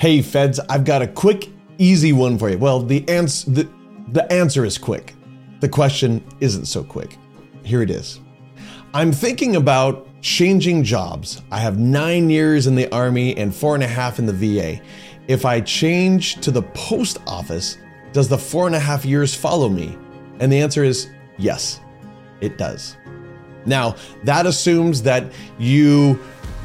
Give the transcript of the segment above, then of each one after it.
Hey, feds, I've got a quick, easy one for you. Well, the, ans- the, the answer is quick. The question isn't so quick. Here it is. I'm thinking about changing jobs. I have nine years in the Army and four and a half in the VA. If I change to the post office, does the four and a half years follow me? And the answer is yes, it does. Now, that assumes that you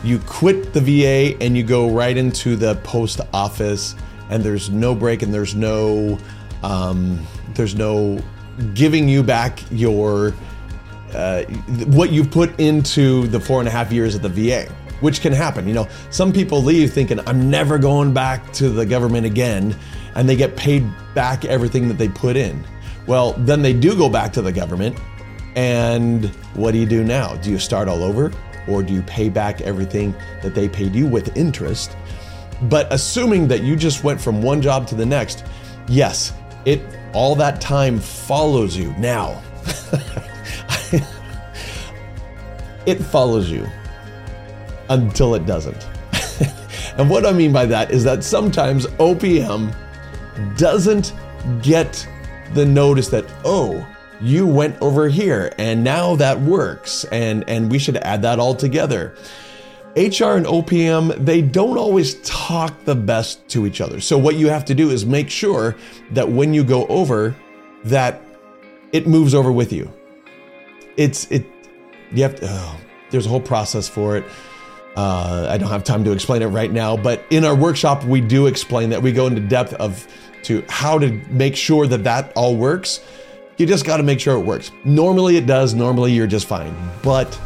you quit the VA and you go right into the post office, and there's no break and there's no um, there's no giving you back your uh, what you've put into the four and a half years at the VA, which can happen. You know, some people leave thinking I'm never going back to the government again, and they get paid back everything that they put in. Well, then they do go back to the government, and what do you do now? Do you start all over? Or do you pay back everything that they paid you with interest? But assuming that you just went from one job to the next, yes, it all that time follows you. Now, it follows you until it doesn't. and what I mean by that is that sometimes OPM doesn't get the notice that, oh, you went over here and now that works and and we should add that all together HR and OPM, they don't always talk the best to each other. So what you have to do is make sure that when you go over that it moves over with you. It's it you have to oh, there's a whole process for it. Uh, I don't have time to explain it right now, but in our workshop we do explain that. We go into depth of to how to make sure that that all works you just got to make sure it works. Normally it does, normally you're just fine. But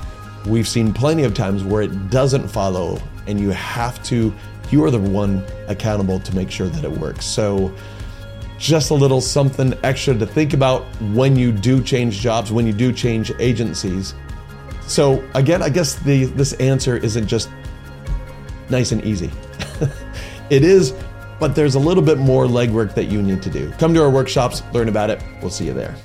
we've seen plenty of times where it doesn't follow and you have to, you are the one accountable to make sure that it works. So, just a little something extra to think about when you do change jobs, when you do change agencies. So, again, I guess the, this answer isn't just nice and easy. it is but there's a little bit more legwork that you need to do. Come to our workshops, learn about it. We'll see you there.